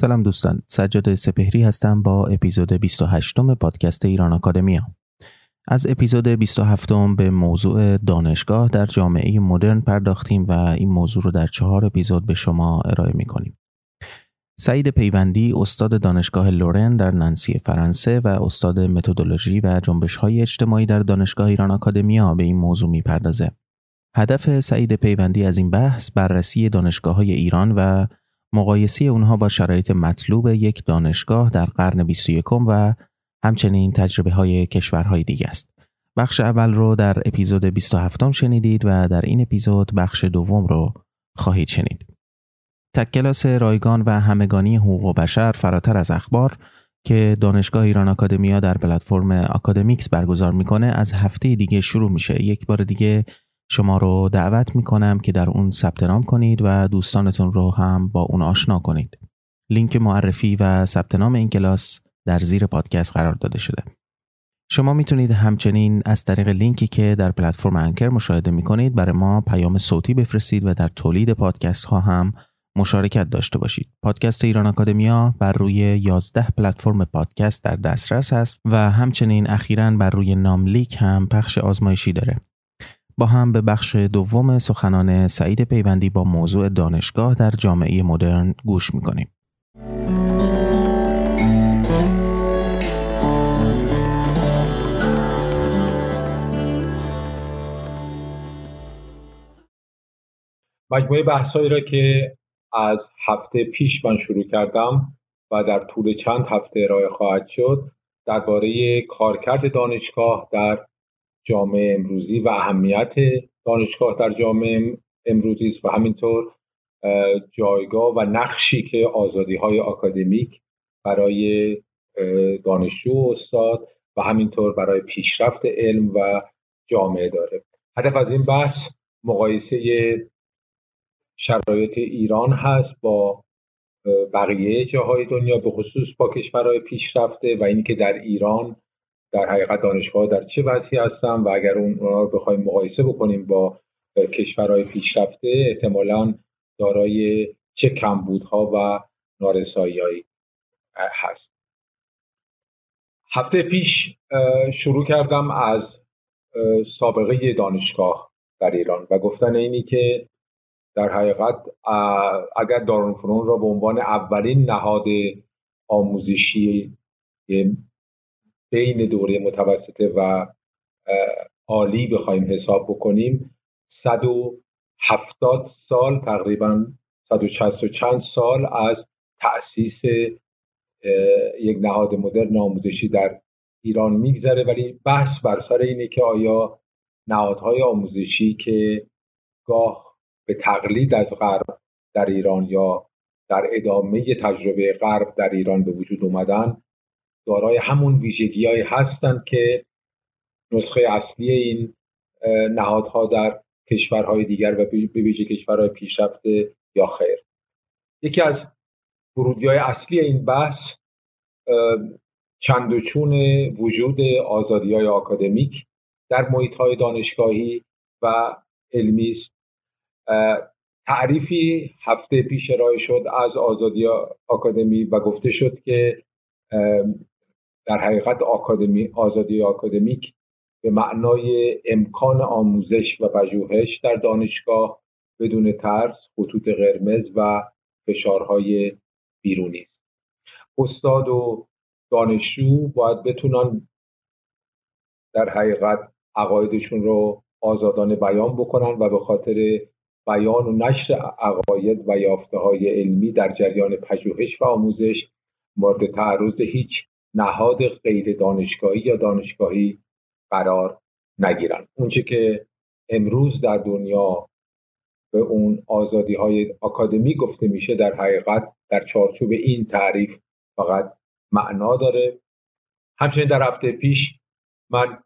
سلام دوستان سجاد سپهری هستم با اپیزود 28 پادکست ایران آکادمیا از اپیزود 27 به موضوع دانشگاه در جامعه مدرن پرداختیم و این موضوع رو در چهار اپیزود به شما ارائه می کنیم. سعید پیوندی استاد دانشگاه لورن در نانسی فرانسه و استاد متدولوژی و جنبش های اجتماعی در دانشگاه ایران آکادمیا به این موضوع می‌پردازه. هدف سعید پیوندی از این بحث بررسی دانشگاه های ایران و مقایسه اونها با شرایط مطلوب یک دانشگاه در قرن 21 و همچنین تجربه های کشورهای دیگه است. بخش اول رو در اپیزود 27 شنیدید و در این اپیزود بخش دوم رو خواهید شنید. تک کلاس رایگان و همگانی حقوق و بشر فراتر از اخبار که دانشگاه ایران آکادمیا در پلتفرم آکادمیکس برگزار می‌کنه از هفته دیگه شروع میشه. یک بار دیگه شما رو دعوت می‌کنم که در اون ثبت نام کنید و دوستانتون رو هم با اون آشنا کنید. لینک معرفی و ثبت نام این کلاس در زیر پادکست قرار داده شده. شما می‌تونید همچنین از طریق لینکی که در پلتفرم انکر مشاهده می‌کنید برای ما پیام صوتی بفرستید و در تولید پادکست ها هم مشارکت داشته باشید. پادکست ایران آکادمیا بر روی 11 پلتفرم پادکست در دسترس است و همچنین اخیرا بر روی ناملیک هم پخش آزمایشی داره. با هم به بخش دوم سخنان سعید پیوندی با موضوع دانشگاه در جامعه مدرن گوش می‌کنیم. مجموعه بحثایی را که از هفته پیش من شروع کردم و در طول چند هفته ارائه خواهد شد درباره کارکرد دانشگاه در جامعه امروزی و اهمیت دانشگاه در جامعه امروزی است و همینطور جایگاه و نقشی که آزادی های آکادمیک برای دانشجو و استاد و همینطور برای پیشرفت علم و جامعه داره. هدف از این بحث مقایسه شرایط ایران هست با بقیه جاهای دنیا به خصوص با کشورهای پیشرفته و اینکه در ایران در حقیقت دانشگاه در چه وضعی هستن و اگر اون رو بخوایم مقایسه بکنیم با کشورهای پیشرفته احتمالا دارای چه کمبودها و نارساییهایی هست. هفته پیش شروع کردم از سابقه دانشگاه در ایران و گفتن اینی که در حقیقت اگر دارالفنون را به عنوان اولین نهاد آموزشی بین دوره متوسطه و عالی بخوایم حساب بکنیم 170 سال تقریبا 160 و چند سال از تأسیس یک نهاد مدرن آموزشی در ایران میگذره. ولی بحث بر سر اینه که آیا نهادهای آموزشی که گاه به تقلید از غرب در ایران یا در ادامه تجربه غرب در ایران به وجود اومدن دارای همون ویژگیهایی هستند که نسخه اصلی این نهادها در کشورهای دیگر و به ویژه کشورهای پیشرفته یا خیر. یکی از ورودی های اصلی این بحث چند چون وجود آزادی های آکادمیک در محیط های دانشگاهی و علمی است. تعریفی هفته پیش ارائه شد از آزادی آکادمی و گفته شد که در حقیقت آکادمی آزادی آکادمیک به معنای امکان آموزش و پژوهش در دانشگاه بدون ترس خطوط قرمز و فشارهای بیرونی است. استاد و دانشجو باید بتونن در حقیقت عقایدشون رو آزادانه بیان بکنن و به خاطر بیان و نشر عقاید و یافته های علمی در جریان پژوهش و آموزش مورد تعرض هیچ نهاد غیر دانشگاهی یا دانشگاهی قرار نگیرن اونچه که امروز در دنیا به اون آزادی های آکادمی گفته میشه در حقیقت در چارچوب این تعریف فقط معنا داره. همچنین در هفته پیش من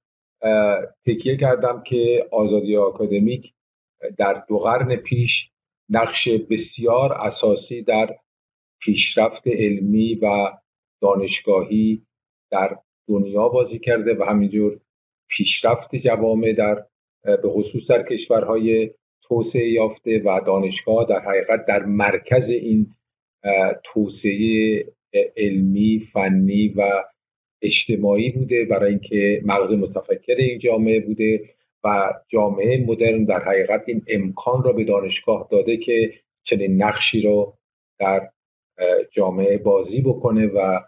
تکیه کردم که آزادی آکادمیک در دو قرن پیش نقش بسیار اساسی در پیشرفت علمی و دانشگاهی در دنیا بازی کرده و همینجور پیشرفت جوامع در به خصوص در کشورهای توسعه یافته و دانشگاه در حقیقت در مرکز این توسعه علمی فنی و اجتماعی بوده برای اینکه مغز متفکر این جامعه بوده و جامعه مدرن در حقیقت این امکان را به دانشگاه داده که چنین نقشی رو در جامعه بازی بکنه و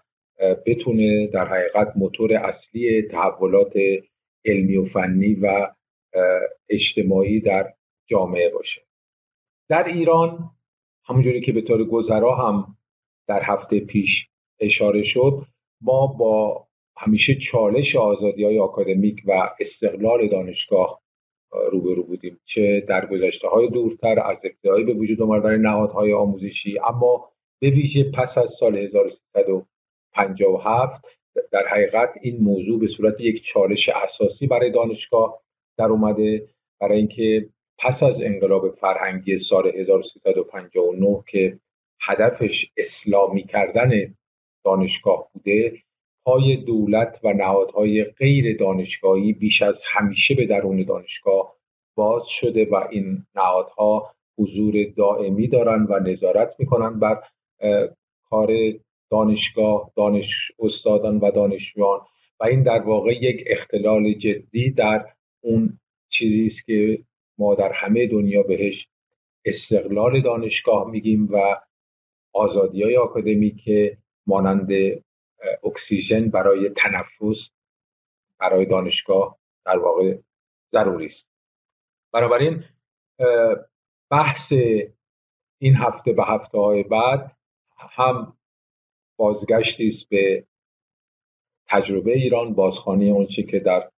بتونه در حقیقت موتور اصلی تحولات علمی و فنی و اجتماعی در جامعه باشه. در ایران همونجوری که به طور گذرا هم در هفته پیش اشاره شد ما با همیشه چالش آزادی های آکادمیک و استقلال دانشگاه روبرو بودیم چه در گذشته های دورتر از ابتدایی به وجود آمدن نهادهای آموزشی اما به ویژه پس از سال 1357 در حقیقت این موضوع به صورت یک چالش اساسی برای دانشگاه در اومده. برای اینکه پس از انقلاب فرهنگی سال 1359 که هدفش اسلامی کردن دانشگاه بوده پای دولت و نهادهای غیر دانشگاهی بیش از همیشه به درون دانشگاه باز شده و این نهادها حضور دائمی دارن و نظارت می‌کنن بر کار دانشگاه دانش استادان و دانشجویان. و این در واقع یک اختلال جدی در اون چیزی است که ما در همه دنیا بهش استقلال دانشگاه میگیم و آزادی های آکادمی که مانند اکسیژن برای تنفس برای دانشگاه در واقع ضروری است. بنابراین بحث این هفته به هفته های بعد هم بازگشتی است به تجربه ایران بازخانی اونچه که در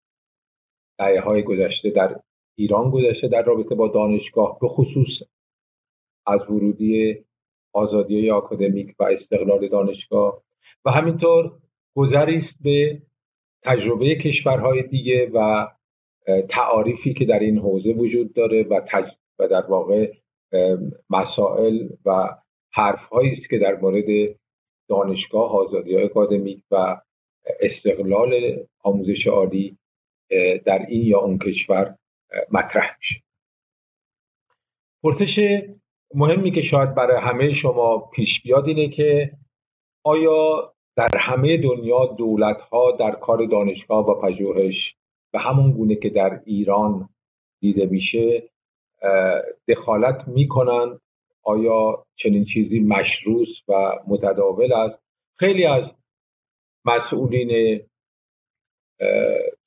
دهه های گذشته در ایران گذشته در رابطه با دانشگاه به خصوص از ورودی آزادی آکادمیک و استقلال دانشگاه. و همینطور گذری است به تجربه کشورهای دیگه و تعاریفی که در این حوزه وجود داره و, و در واقع مسائل و حرفهایی است که در مورد دانشگاه آزادی آکادمیک و استقلال آموزش عالی در این یا اون کشور مطرح میشه. پرسش مهمی که شاید برای همه شما پیش بیاد اینه که آیا در همه دنیا دولت ها در کار دانشگاه و پژوهش به همون گونه که در ایران دیده میشه دخالت می‌کنن آیا چنین چیزی مشروط و متداول است؟ خیلی از مسئولین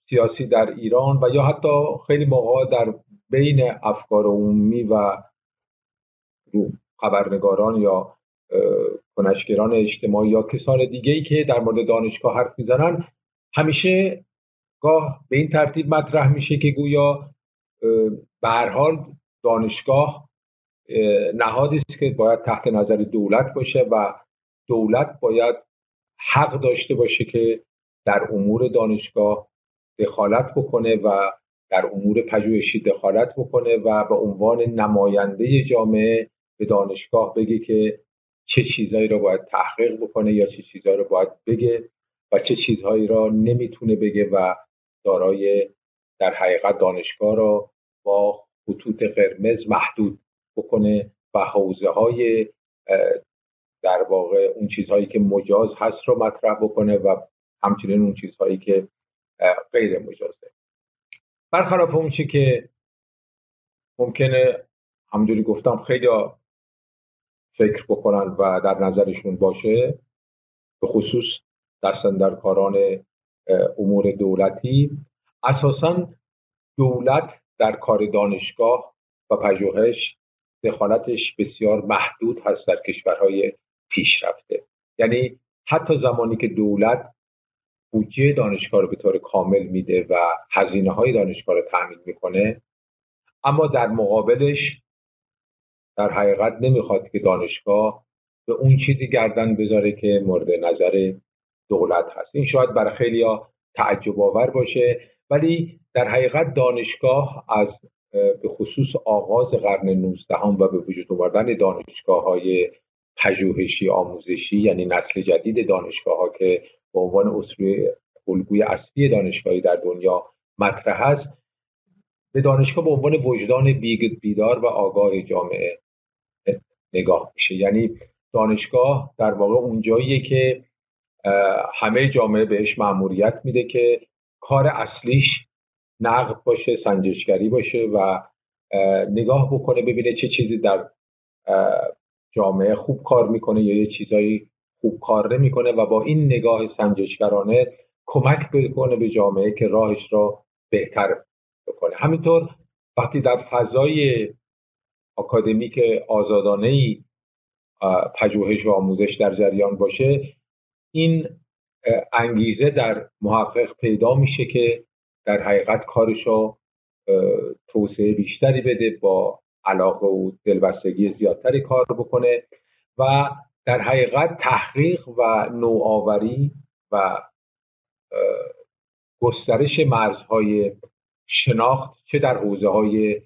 سیاسی در ایران و یا حتی خیلی موقع در بین افکار عمومی و خبرنگاران یا کنشگران اجتماعی یا کسان دیگه ای که در مورد دانشگاه حرف می‌زنن همیشه گاه به این ترتیب مطرح میشه که گویا به حال دانشگاه نهادی است که باید تحت نظر دولت باشه و دولت باید حق داشته باشه که در امور دانشگاه دخالت بکنه و در امور پژوهشی دخالت بکنه و به عنوان نماینده جامعه به دانشگاه بگه که چه چیزهایی را باید تحقیق بکنه یا چه چیزهایی را باید بگه و چه چیزهایی را نمی‌تونه بگه و دارای در حقیقت دانشگاه را با خطوط قرمز محدود بکنه و حوزه های در واقع اون چیزهایی که مجاز هست رو مطرح بکنه و همچنین اون چیزهایی که غیر مجازه. برخلاف اون چی که ممکنه همجوری گفتم خیلی فکر بکنن و در نظرشون باشه به خصوص کاران امور دولتی اساسا دولت در کار دانشگاه و پژوهش دخالتش بسیار محدود هست در کشورهای پیشرفته. یعنی حتی زمانی که دولت بودجه دانشگاه رو به طور کامل میده و هزینه های دانشگاه رو تأمین می‌کنه اما در مقابلش در حقیقت نمی‌خواد که دانشگاه به اون چیزی گردن بذاره که مورد نظر دولت هست. این شاید برای خیلی تعجب آور باشه ولی در حقیقت دانشگاه از به خصوص آغاز قرن 19 و به وجود آوردن دانشگاه های پژوهشی آموزشی یعنی نسل جدید دانشگاه ها که به عنوان اصول الگوی اصلی دانشگاهی در دنیا مطرح است به دانشگاه به عنوان وجدان بیدار و آگاه جامعه نگاه میشه. یعنی دانشگاه در واقع اونجاییه که همه جامعه بهش معموریت میده که کار اصلیش نقد باشه سنجشگری باشه و نگاه بکنه ببینه چه چیزی در جامعه خوب کار می‌کنه یا یه چیزایی خوب کار نمی‌کنه و با این نگاه سنجشگرانه کمک بکنه به جامعه که راهش را بهتر بکنه. همینطور وقتی در فضای آکادمیک آزادانه ای پژوهش و آموزش در جریان باشه این انگیزه در محقق پیدا میشه که در حقیقت کارش رو توسعه بیشتری بده با علاقه و دلبستگی زیادتری کار بکنه و در حقیقت تحقیق و نوآوری و گسترش مرزهای شناخت چه در حوزه های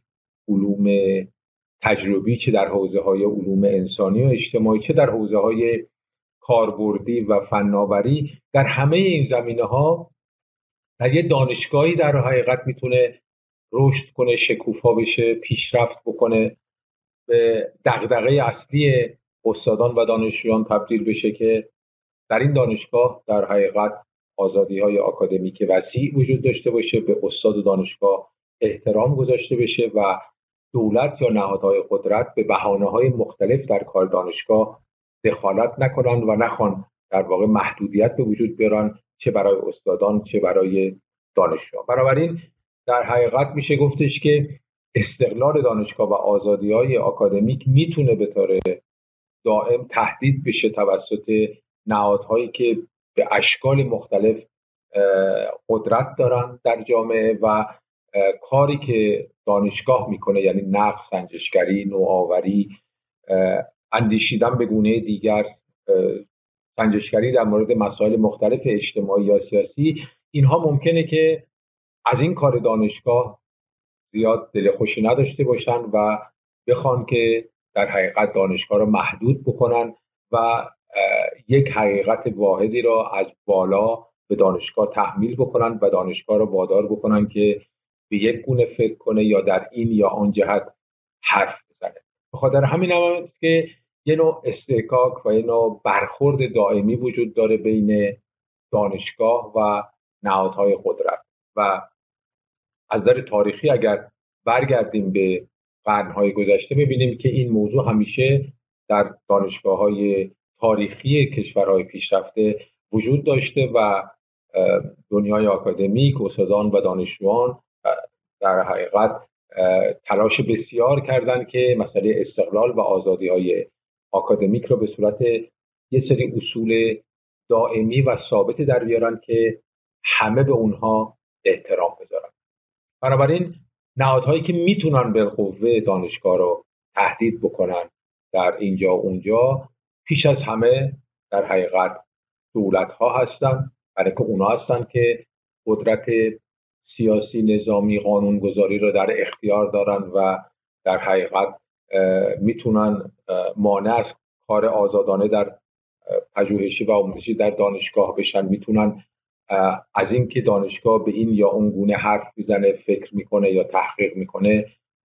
علوم تجربی چه در حوزه های علوم انسانی و اجتماعی چه در حوزه های کاربردی و فناوری در همه این زمینه ها در یه دانشگاهی در حقیقت می‌تونه رشد کنه شکوفا بشه پیشرفت بکنه به دغدغه اصلی استادان و دانشجویان تبدیل بشه که در این دانشگاه در حقیقت آزادی های آکادمیک وسیع وجود داشته باشه به استاد و دانشگاه احترام گذاشته بشه و دولت یا نهادهای قدرت به بحانه های مختلف در کار دانشگاه دخالت نکنند و نخوان در واقع محدودیت به وجود بیارن. چه برای استادان چه برای دانشجو بنابراین در حقیقت میشه گفتش که استقلال دانشگاه و آزادی های آکادمیک می‌تونه به طور دائم تهدید بشه توسط نهادهایی که به اشکال مختلف قدرت دارن در جامعه و کاری که دانشگاه می‌کنه یعنی نقد سنجشگری نوآوری اندیشیدن به گونه دیگر سنجشگری در مورد مسائل مختلف اجتماعی یا سیاسی اینها ممکنه که از این کار دانشگاه زیاد دل خوشی نداشته باشن و بخوان که در حقیقت دانشگاه رو محدود بکنن و یک حقیقت واحدی را از بالا به دانشگاه تحمیل بکنن و دانشگاه رو وادار بکنن که به یک گونه فکر کنه یا در این یا آن جهت حرف بزنه. بخاطر همین هم که یه نوع استحکاک و یه نوع برخورد دائمی وجود داره بین دانشگاه و نهادهای قدرت. و از نظر تاریخی اگر برگردیم به قرنهای گذشته ببینیم که این موضوع همیشه در دانشگاه های تاریخی کشورهای پیشرفته وجود داشته و دنیای آکادمیک استادان و دانشجویان در حقیقت تلاش بسیار کردند که مسئله استقلال و آزادی های آکادمیک رو به صورت یه سری اصول دائمی و ثابت در بیارن که همه به اونها احترام بذارن. بنابراین نهادهایی که می‌تونن به قوه دانشگاه رو تهدید بکنن در اینجا اونجا پیش از همه در حقیقت دولت ها هستن برای که اونا هستن که قدرت سیاسی نظامی قانونگذاری رو در اختیار دارن و در حقیقت می‌تونن مانع از کار آزادانه در پژوهشی و آموزشی در دانشگاه بشن. می‌تونن از اینکه دانشگاه به این یا اون گونه حرف می‌زنه فکر می‌کنه یا تحقیق می‌کنه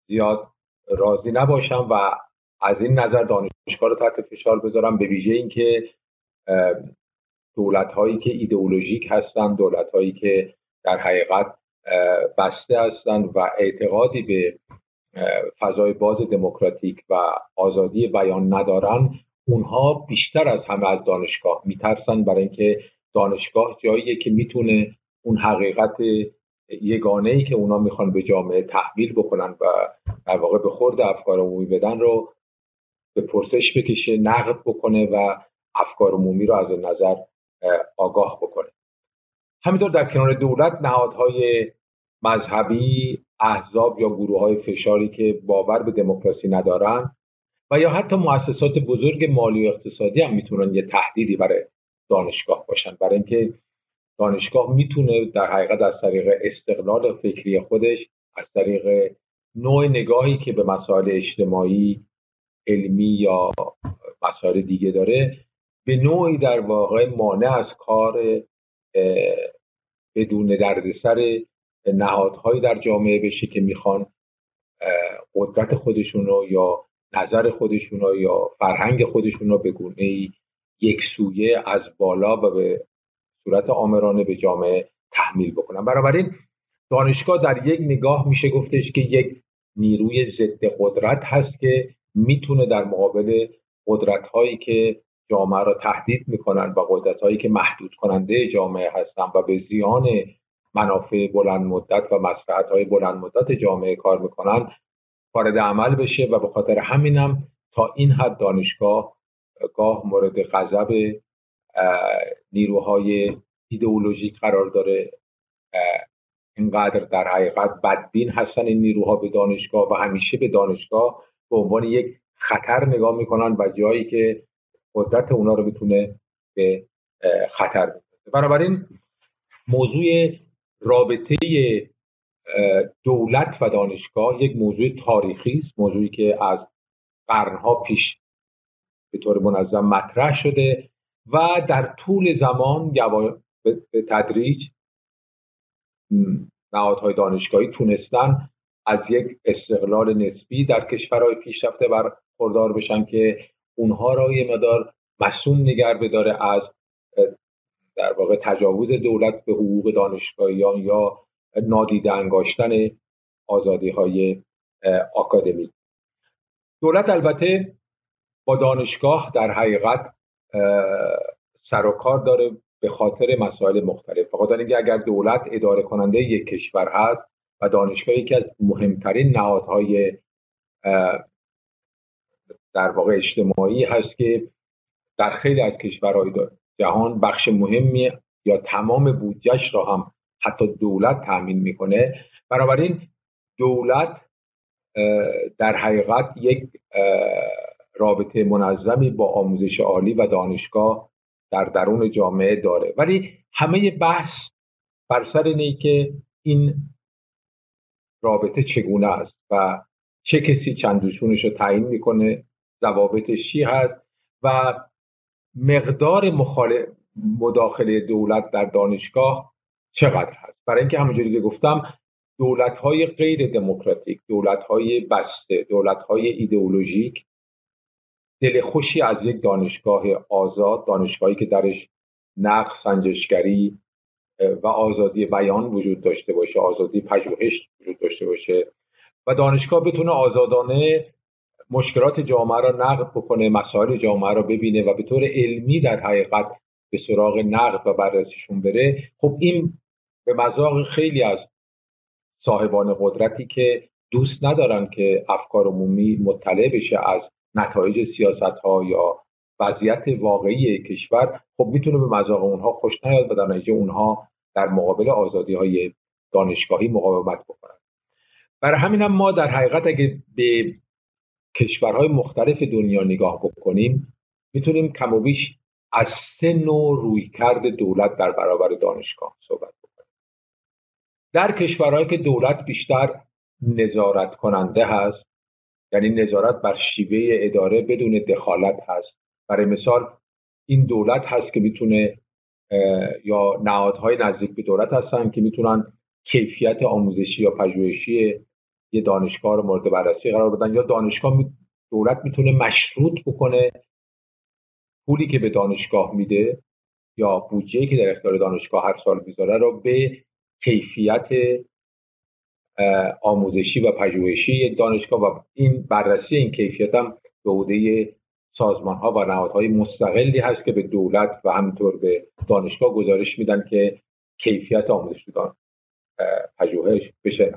زیاد راضی نباشم و از این نظر دانشگاه رو تحت فشار بذارم به ویژه اینکه دولت هایی که ایدئولوژیک هستن دولت هایی که در حقیقت بسته هستند و اعتقادی به فضای باز دموکراتیک و آزادی بیان ندارن اونها بیشتر از همه از دانشگاه میترسن برای اینکه دانشگاه جاییه که می‌تونه اون حقیقت یگانه ای که اونا می‌خوان به جامعه تحویل بکنن و در واقع به خورد افکار عمومی بدن رو به پرسش بکشه نقد بکنه و افکار عمومی رو از نظر آگاه بکنه. همینطور در کنار دولت نهادهای مذهبی احزاب یا گروه های فشاری که باور به دموکراسی ندارن و یا حتی مؤسسات بزرگ مالی و اقتصادی هم می‌تونن یه تهدیدی برای دانشگاه باشن. برای اینکه دانشگاه می‌تونه در حقیقت از طریق استقلال فکری خودش از طریق نوع نگاهی که به مسائل اجتماعی علمی یا مسائل دیگه داره به نوعی در واقع مانع از کار بدون دردسر نهادهایی در جامعه بشه که می‌خوان قدرت خودشون رو یا نظر خودشون رو یا فرهنگ خودشون رو به گونه یک سویه از بالا و به صورت آمرانه به جامعه تحمیل بکنن. بنابراین دانشگاه در یک نگاه میشه گفتش که یک نیروی ضد قدرت هست که می‌تونه در مقابل قدرت هایی که جامعه را تهدید می‌کنن و قدرت هایی که محدود کننده جامعه هستن و به زیان منافع بلند مدت و مسئلت های بلند مدت جامعه کار می‌کنن وارد عمل بشه و به خاطر همینم تا این حد دانشگاه گاه مورد غضب نیروهای ایدئولوژیک قرار داره. اینقدر در حقیقت بدبین هستن این نیروها به دانشگاه و همیشه به دانشگاه به عنوان یک خطر نگاه می‌کنن و جایی که قدرت اونا رو می‌تونه به خطر بندازه بنابراین موضوع رابطه دولت و دانشگاه یک موضوع تاریخی است موضوعی که از قرنها پیش به طور منظم مطرح شده و در طول زمان به تدریج نهادهای دانشگاهی تونستن از یک استقلال نسبی در کشورهای پیشرفته برخوردار بشن که اونها را یه مدار مسئول نگر بداره از در واقع تجاوز دولت به حقوق دانشگاهیان یا نادیده انگاشتن آزادی های آکادمی. دولت البته با دانشگاه در حقیقت سر و کار داره به خاطر مسائل مختلف. فقط اینکه اگر دولت اداره کننده یک کشور هست و دانشگاه یکی از مهمترین نهادهای در واقع اجتماعی هست که در خیلی از کشورهای جهان بخش مهمی یا تمام بودجهش را هم حتی دولت تامین می‌کنه. بنابراین دولت در حقیقت یک رابطه منظمی با آموزش عالی و دانشگاه در درون جامعه داره. ولی همه بحث بر سر اینه که این رابطه چگونه است و چه کسی چندوشونش رو تعیین می‌کنه ضوابطش چی هست و مقدار مداخله دولت در دانشگاه چقدر هست؟ برای اینکه همونجوری که گفتم دولت های غیر دموکراتیک دولت های بسته دولت های ایدئولوژیک دل خوشی از یک دانشگاه آزاد دانشگاهی که درش نقد سنجشگری و آزادی بیان وجود داشته باشه آزادی پژوهش وجود داشته باشه و دانشگاه بتونه آزادانه مشکلات جامعه را نقد بکنه مسائل جامعه را ببینه و به طور علمی در حقیقت به سراغ نقد و بررسیشون بره. خب این به مذاق خیلی از صاحبان قدرتی که دوست ندارن که افکار عمومی مطلع بشه از نتایج سیاست ها یا وضعیت واقعی کشور خب می‌تونه به مذاق اونها خوش نیاد و در نتیجه اونها در مقابل آزادی های دانشگاهی مقاومت بکنن. برای همین هم ما در حقیقت اگه به کشورهای مختلف دنیا نگاه بکنیم می‌تونیم کم و بیش از سه نوع رویکرد دولت در برابر دانشگاه صحبت بکنیم. در کشورهایی که دولت بیشتر نظارت کننده هست یعنی نظارت بر شیوه اداره بدون دخالت هست. برای مثال این دولت هست که می‌تونه یا نهادهای نزدیک به دولت هستن که می‌تونن کیفیت آموزشی یا پژوهشی یه دانشگاه رو مورد بررسی قرار بدن یا دانشگاه دولت می‌تونه مشروط بکنه پولی که به دانشگاه میده یا بودجه که در اختیار دانشگاه هر سال می‌ذاره رو به کیفیت آموزشی و پژوهشی دانشگاه و این بررسی این کیفیت هم به عهده سازمان ها و نهادهای مستقلی هست که به دولت و همینطور به دانشگاه گزارش میدن که کیفیت آموزش پژوهش بشه.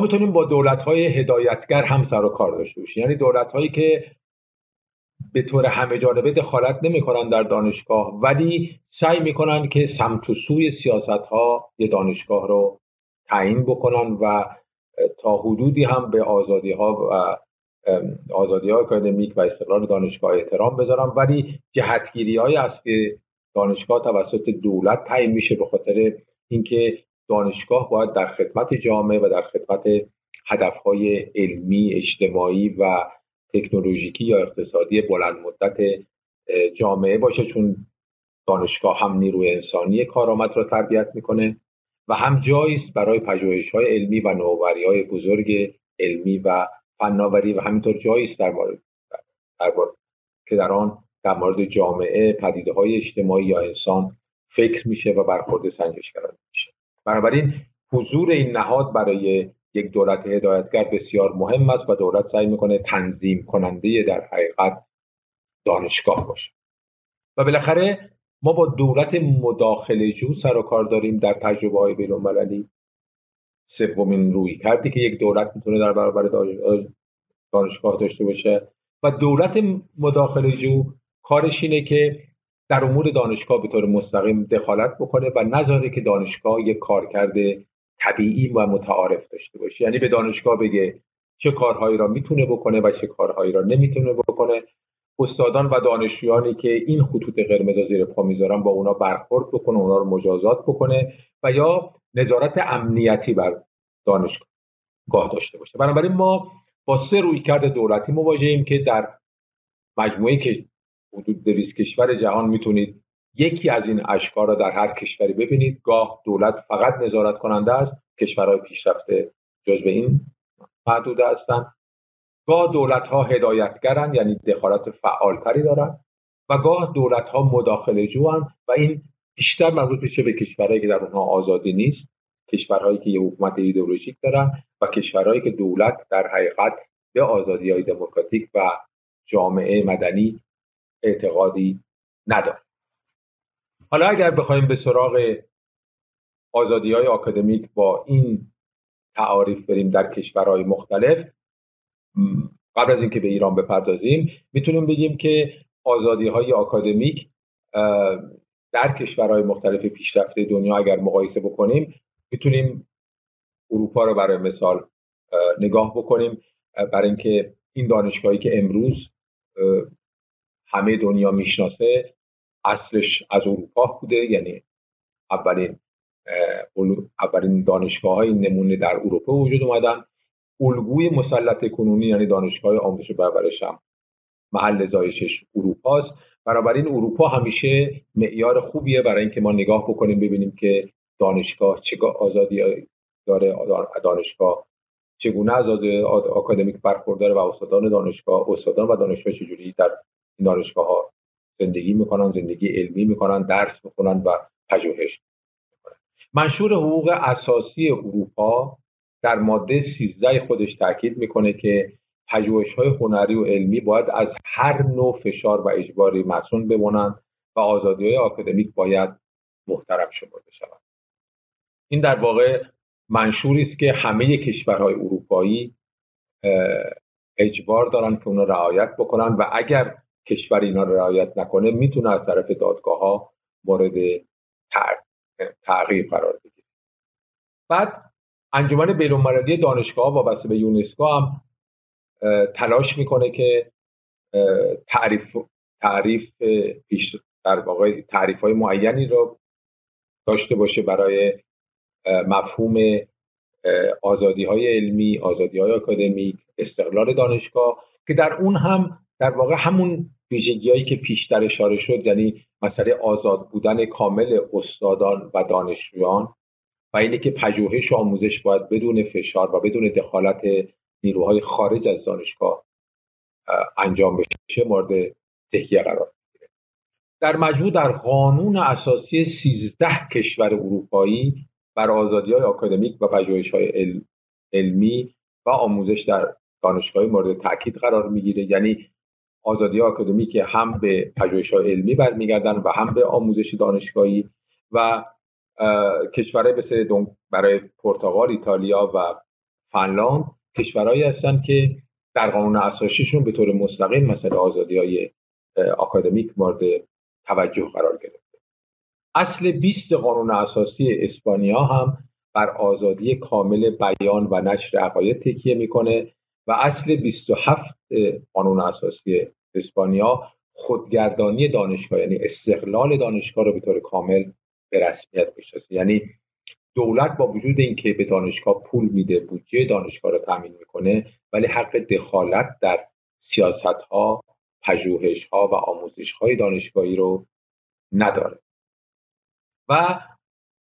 می‌تونیم با دولت های هدایتگر هم سر و کار داشته باشیم. یعنی دولت هایی که به طور همه جانبه دخالت نمی‌کنن در دانشگاه ولی سعی می‌کنن که سمت و سوی سیاست ها یه دانشگاه رو تعیین بکنن و تا حدودی هم به آزادی ها و آزادی های اکادمیک و استقلال دانشگاه احترام بذارن. ولی جهتگیری های که دانشگاه توسط دولت تعیین میشه به خاطر اینکه دانشگاه باید در خدمت جامعه و در خدمت هدفهای علمی اجتماعی و تکنولوژیکی یا اقتصادی بلند مدت جامعه باشه. چون دانشگاه هم نیروی انسانی کارآمد را تربیت می‌کنه و هم جایی است برای پژوهش های علمی و نوآوری های بزرگ علمی و فناوری و همینطور جایی است در مورد که در آن در مورد جامعه پدیده های اجتماعی یا انسان فکر میشه و برخورد سنجشگران میشه. بنابراین حضور این نهاد برای یک دولت هدایتگر بسیار مهم است و دولت سعی می‌کنه تنظیم کننده در حقیقت دانشگاه باشه. و بالاخره ما با دولت مداخله جو سر و کار داریم در تجربه های بین المللی سومین روی کردی که یک دولت می‌تونه در برابر دانشگاه داشته باشه. و دولت مداخله جو کارش اینه که در امور دانشگاه به طور مستقیم دخالت بکنه و نذاره که دانشگاه یک کارکرد طبیعی و متعارف داشته باشه. یعنی به دانشگاه بگه چه کارهایی را می‌تونه بکنه و چه کارهایی را نمی‌تونه بکنه. استادان و دانشجویانی که این خطوط قرمز زیر پا می‌ذارن با اونا برخورد بکنه اونا رو مجازات بکنه و یا نظارت امنیتی بر دانشگاه داشته باشه. بنابراین ما با سه روی کرد دولتی مواجهیم که در مجموعه که حدود دویست کشور جهان می‌تونید یکی از این اشکار را در هر کشوری ببینید. گاه دولت فقط نظارت کننده است. کشورهای پیشرفته جزو این محدوده هستند. گاه دولت ها هدایتگرن یعنی دخالت فعالتری دارن و گاه دولت ها مداخله جوان و این بیشتر مربوط میشه به کشورهایی که در اونها آزادی نیست. کشورهایی که یه حکومت ایدئولوژیک دارن و کشورهایی که دولت در حقیقت به آزادی های دموکراتیک و جامعه مدنی اعتقادی نداره حالا اگر بخوایم به سراغ آزادی های آکادمیک با این تعاریف بریم در کشورهای مختلف قبل از اینکه به ایران بپردازیم می‌تونیم بگیم که آزادی های آکادمیک در کشورهای مختلف پیشرفته دنیا اگر مقایسه بکنیم می‌تونیم اروپا رو برای مثال نگاه بکنیم برای اینکه این دانشگاهی که امروز همه دنیا می‌شناسه اصلش از اروپا بوده یعنی اولین اولین دانشگاه های نمونه در اروپا وجود اومدن. الگوی مسلط کنونی یعنی دانشگاه آموزش و پرورش هم محل زایشش اروپاست. بنابراین اروپا همیشه معیار خوبیه برای اینکه ما نگاه بکنیم ببینیم که دانشگاه چه آزادی داره دانشگاه چگونه از آکادمیک برخورداره و استادان دانشگاه استادان و دانشگاه چجوری در این دانشگاه ها زندگی می‌کنن زندگی علمی می‌کنن درس می‌کنن و پژوهش منشور حقوق اساسی اروپا در ماده 13 خودش تاکید می‌کنه که پژوهش های هنری و علمی باید از هر نوع فشار و اجباری مسون بمانند و آزادی های آکادمیک باید محترم شمرده شود این در واقع منشوری است که همه کشورهای اروپایی اجبار دارن که اونا رعایت بکنن و اگر کشور اینا رعایت نکنه می‌تونه از طرف دادگاه ها مورد تغییر قرار بگیره. بعد انجمن بینالمللی دانشگاه وابسته به یونسکو هم تلاش می‌کنه که تعریف تعریف پیش در واقع تعریف های معینی رو داشته باشه برای مفهوم آزادی های علمی آزادی های اکادمیک استقلال دانشگاه که در اون هم در واقع همون ویژگی که پیشتر اشاره شد یعنی مسئله آزاد بودن کامل استادان و دانشجویان و اینه که پژوهش و آموزش باید بدون فشار و بدون دخالت نیروهای خارج از دانشگاه انجام بشه مورد تهیه قرار می‌گیره. در مجموع در قانون اساسی 13 کشور اروپایی بر آزادی های آکادمیک و پژوهش های علمی و آموزش در دانشگاه مورد تاکید قرار می‌گیره. یعنی آزادی آکادمیک هم به پژوهش های علمی برمیگردن و هم به آموزش دانشگاهی و کشورهای مثل برای پرتغال ایتالیا و فنلاند کشورهایی هستند که در قانون اساسیشون به طور مستقیم مثل آزادی های آکادمیک مورد توجه قرار گرفته. اصل 20 قانون اساسی اسپانیا هم بر آزادی کامل بیان و نشر عقاید تکیه می‌کنه و اصل 27 قانون اساسی اسپانیا خودگردانی دانشگاه یعنی استقلال دانشگاه رو به طور کامل به رسمیت بشناسه. یعنی دولت با وجود اینکه به دانشگاه پول میده بودجه دانشگاه رو تامین می‌کنه ولی حق دخالت در سیاست ها پژوهش ها و آموزش های دانشگاهی رو نداره. و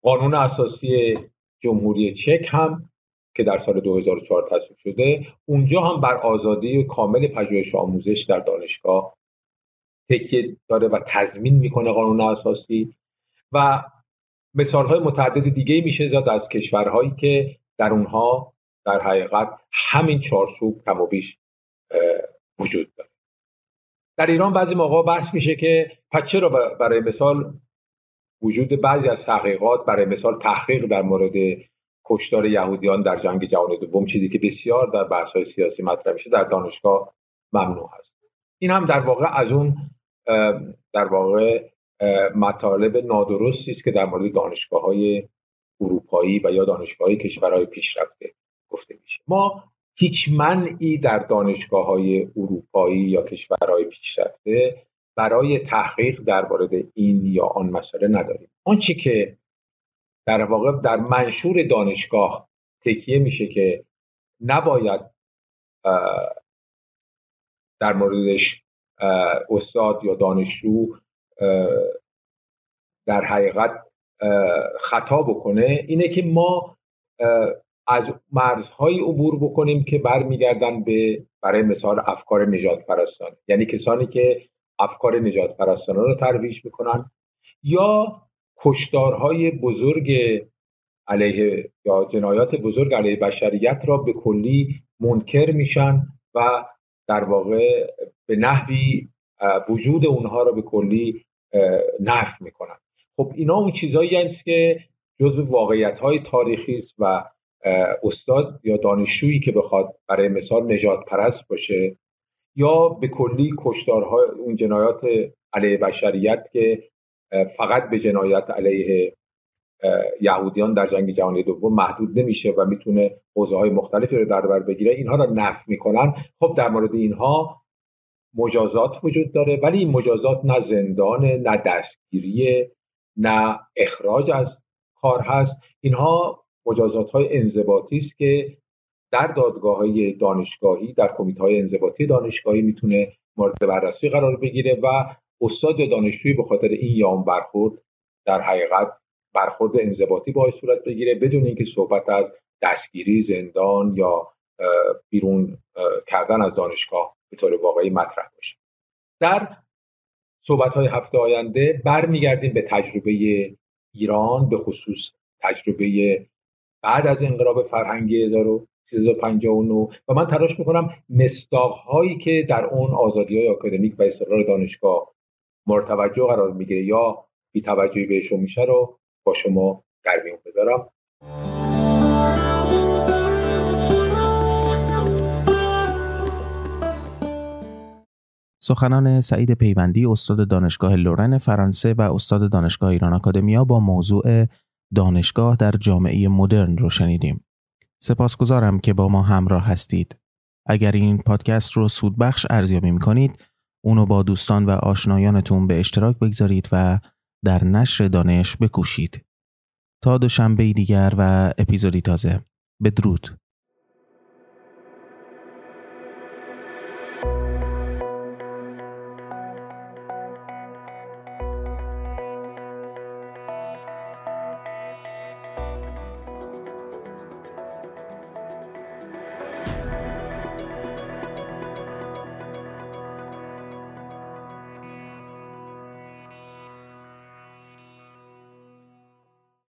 قانون اساسی جمهوری چک هم که در سال 2004 تصویب شده اونجا هم بر آزادی کامل پژوهش آموزش در دانشگاه تکیه داره و تضمین می‌کنه قانون اساسی و مثال های متعدد دیگه میشه زد از کشورهایی که در اونها در حقیقت همین چارچوب کم و بیش وجود داره. در ایران بعضی موقع بحث میشه که پس چرا برای مثال وجود بعضی از تحقیقات برای مثال تحقیق در مورد کشتار یهودیان در جنگ جهانی دوم چیزی که بسیار در بحث های سیاسی مطرح میشه در دانشگاه ممنوع هست. این هم در واقع از اون در واقع مطالب نادرستی است که در مورد دانشگاه های اروپایی و یا دانشگاه های کشورهای پیشرفته گفته میشه. ما هیچ منعی در دانشگاه های اروپایی یا کشورهای پیشرفته برای تحقیق درباره این یا آن مسئله نداریم. آنچه که در واقع در منشور دانشگاه تکیه میشه که نباید در موردش استاد یا دانشجو در حقیقت خطا بکنه. اینه که ما از مرزهای عبور بکنیم که برمیگردن به برای مثال افکار نجات پرستان یعنی کسانی که افکار نجات پرستانه رو ترویج می‌کنن یا کشتارهای بزرگ علیه یا جنایات بزرگ علیه بشریت را به کلی منکر میشن و در واقع به نحوی وجود اونها را به کلی نفی می‌کنن. خب اینا اون چیزهایی هست که جزو واقعیت های تاریخی است و استاد یا دانشجویی که بخواد برای مثال نجات پرست باشه یا به کلی کشتارهای اون جنایات علیه بشریت که فقط به جنایت علیه یهودیان در جنگ جهانی دوم محدود نمیشه و می‌تونه حوزه های مختلفی رو در بر بگیره. اینها را نفی می‌کنن. خب در مورد اینها مجازات وجود داره ولی این مجازات نه زندان نه دستگیری نه اخراج از کار هست. اینها مجازات های انضباطی است که در دادگاه های دانشگاهی در کمیته های انضباطی دانشگاهی می‌تونه مورد بررسی قرار بگیره و استاد یا دانشجویی به خاطر این یام برخورد در حقیقت برخورد انضباطی باید صورت بگیره بدون اینکه صحبت از دستگیری زندان یا بیرون کردن از دانشگاه به طور واقعی مطرح باشه. در صحبت های هفته آینده برمیگردیم به تجربه ایران به خصوص تجربه بعد از انقلاب فرهنگی 1359 و من تلاش می‌کنم مستاق هایی که در اون آزادی های آکادمیک و استقرار دانشگاه مورد توجه قرار می‌گیره یا بی توجهی بهشون میشه رو با شما در میون بذارم سخنان سعید پیوندی استاد دانشگاه لورن فرانسه و استاد دانشگاه ایران آکادمیا با موضوع دانشگاه در جامعه مدرن رو شنیدیم. سپاسگزارم که با ما همراه هستید. اگر این پادکست رو سودبخش ارزیابی می کنید، اونو با دوستان و آشنایانتون به اشتراک بگذارید و در نشر دانش بکوشید. تا دوشنبه دیگر و اپیزودی تازه. بدرود.